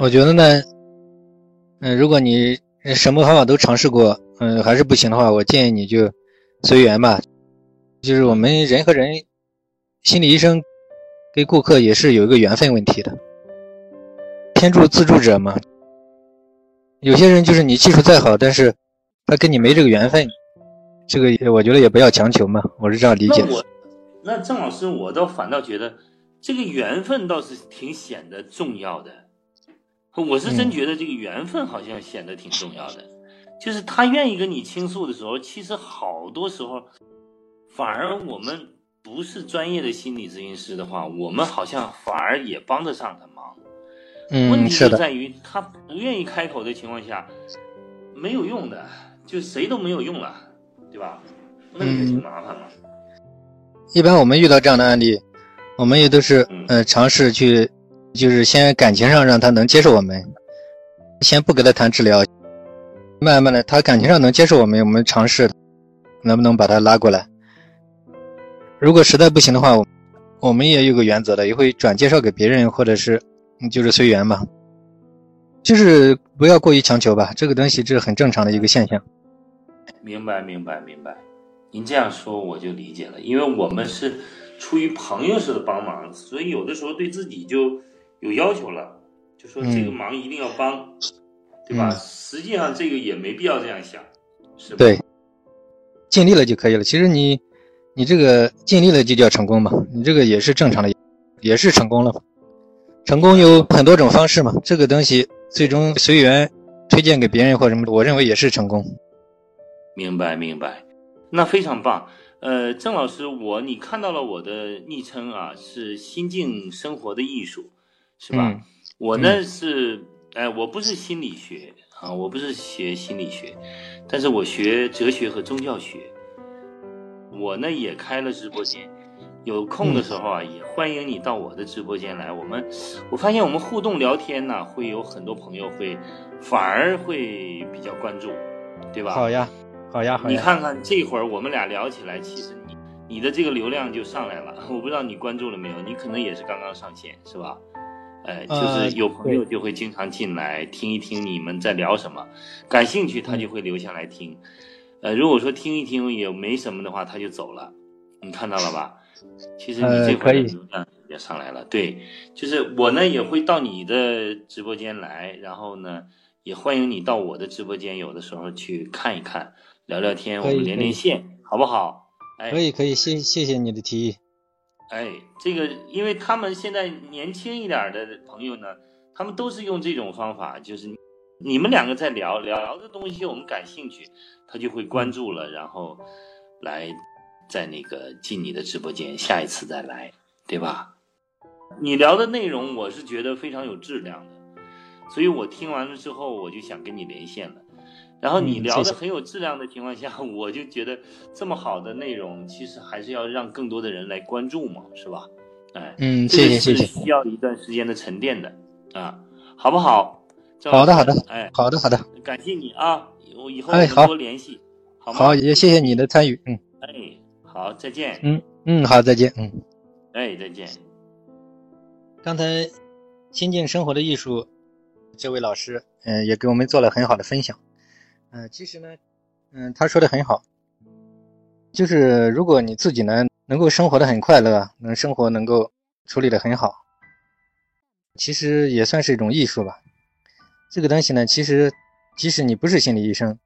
我觉得呢，嗯，如果你什么方法都尝试过，嗯，还是不行的话，我建议你就随缘吧。就是我们人和人，心理医生跟顾客也是有一个缘分问题的。天助自助者嘛，有些人就是你技术再好，但是他跟你没这个缘分，这个我觉得也不要强求嘛，我是这样理解。那我，那郑老师，我倒反倒觉得这个缘分倒是挺显得重要的。我是真觉得这个缘分好像显得挺重要的，就是他愿意跟你倾诉的时候，其实好多时候反而我们不是专业的心理咨询师的话，我们好像反而也帮得上他忙。问题就在于他不愿意开口的情况下，没有用的，就谁都没有用了，对吧？那就挺麻烦了。一般我们遇到这样的案例，我们也都是呃尝试去，就是先感情上让他能接受我们，先不跟他谈治疗，慢慢的他感情上能接受我们，我们尝试能不能把他拉过来。如果实在不行的话，我我们也有个原则的，也会转介绍给别人，或者是。就是随缘嘛，就是不要过于强求吧。这个东西这是很正常的一个现象。明白，明白，明白。您这样说我就理解了，因为我们是出于朋友式的帮忙，所以有的时候对自己就有要求了，就说这个忙一定要帮，对吧？实际上这个也没必要这样想，是吧？对，尽力了就可以了。其实你你这个尽力了就叫成功嘛，你这个也是正常的，也是成功了。成功有很多种方式嘛，这个东西最终随缘推荐给别人或什么，我认为也是成功。明白明白，那非常棒。呃，郑老师，我你看到了我的昵称啊，是心境生活的艺术，是吧？我呢是，哎，我不是心理学啊，我不是学心理学，但是我学哲学和宗教学。我呢也开了直播间。有空的时候啊，也欢迎你到我的直播间来。我们，我发现我们互动聊天呢，会有很多朋友会，反而会比较关注，对吧？好呀，好呀，好呀。你看看这会儿我们俩聊起来，其实你你的这个流量就上来了。我不知道你关注了没有？你可能也是刚刚上线，是吧？哎，就是有朋友就会经常进来听一听你们在聊什么，感兴趣他就会留下来听。呃，如果说听一听也没什么的话，他就走了。你看到了吧？其实你这块的流量也上来了，对，就是我呢也会到你的直播间来，然后呢也欢迎你到我的直播间，有的时候去看一看，聊聊天，我们连连线，好不好？哎，可以可以，谢谢谢你的提议。哎，这个因为他们现在年轻一点的朋友呢，他们都是用这种方法，就是你们两个在聊聊聊的东西，我们感兴趣，他就会关注了，然后来。在那个进你的直播间，下一次再来，对吧？你聊的内容我是觉得非常有质量的，所以我听完了之后，我就想跟你连线了。然后你聊的很有质量的情况下，我就觉得这么好的内容，其实还是要让更多的人来关注嘛，是吧？哎，嗯，谢谢谢谢。需要一段时间的沉淀的啊，好不好？好的好的，哎，好的好的，感谢你啊，我以后多联系，好吗？好，也谢谢你的参与，嗯，哎。好，再见。嗯嗯，好，再见。嗯，哎，再见。刚才心境生活的艺术这位老师，嗯，也给我们做了很好的分享。嗯，其实呢，嗯，他说的很好，就是如果你自己呢能够生活的很快乐，能生活能够处理的很好，其实也算是一种艺术吧。这个东西呢，其实即使你不是心理医生，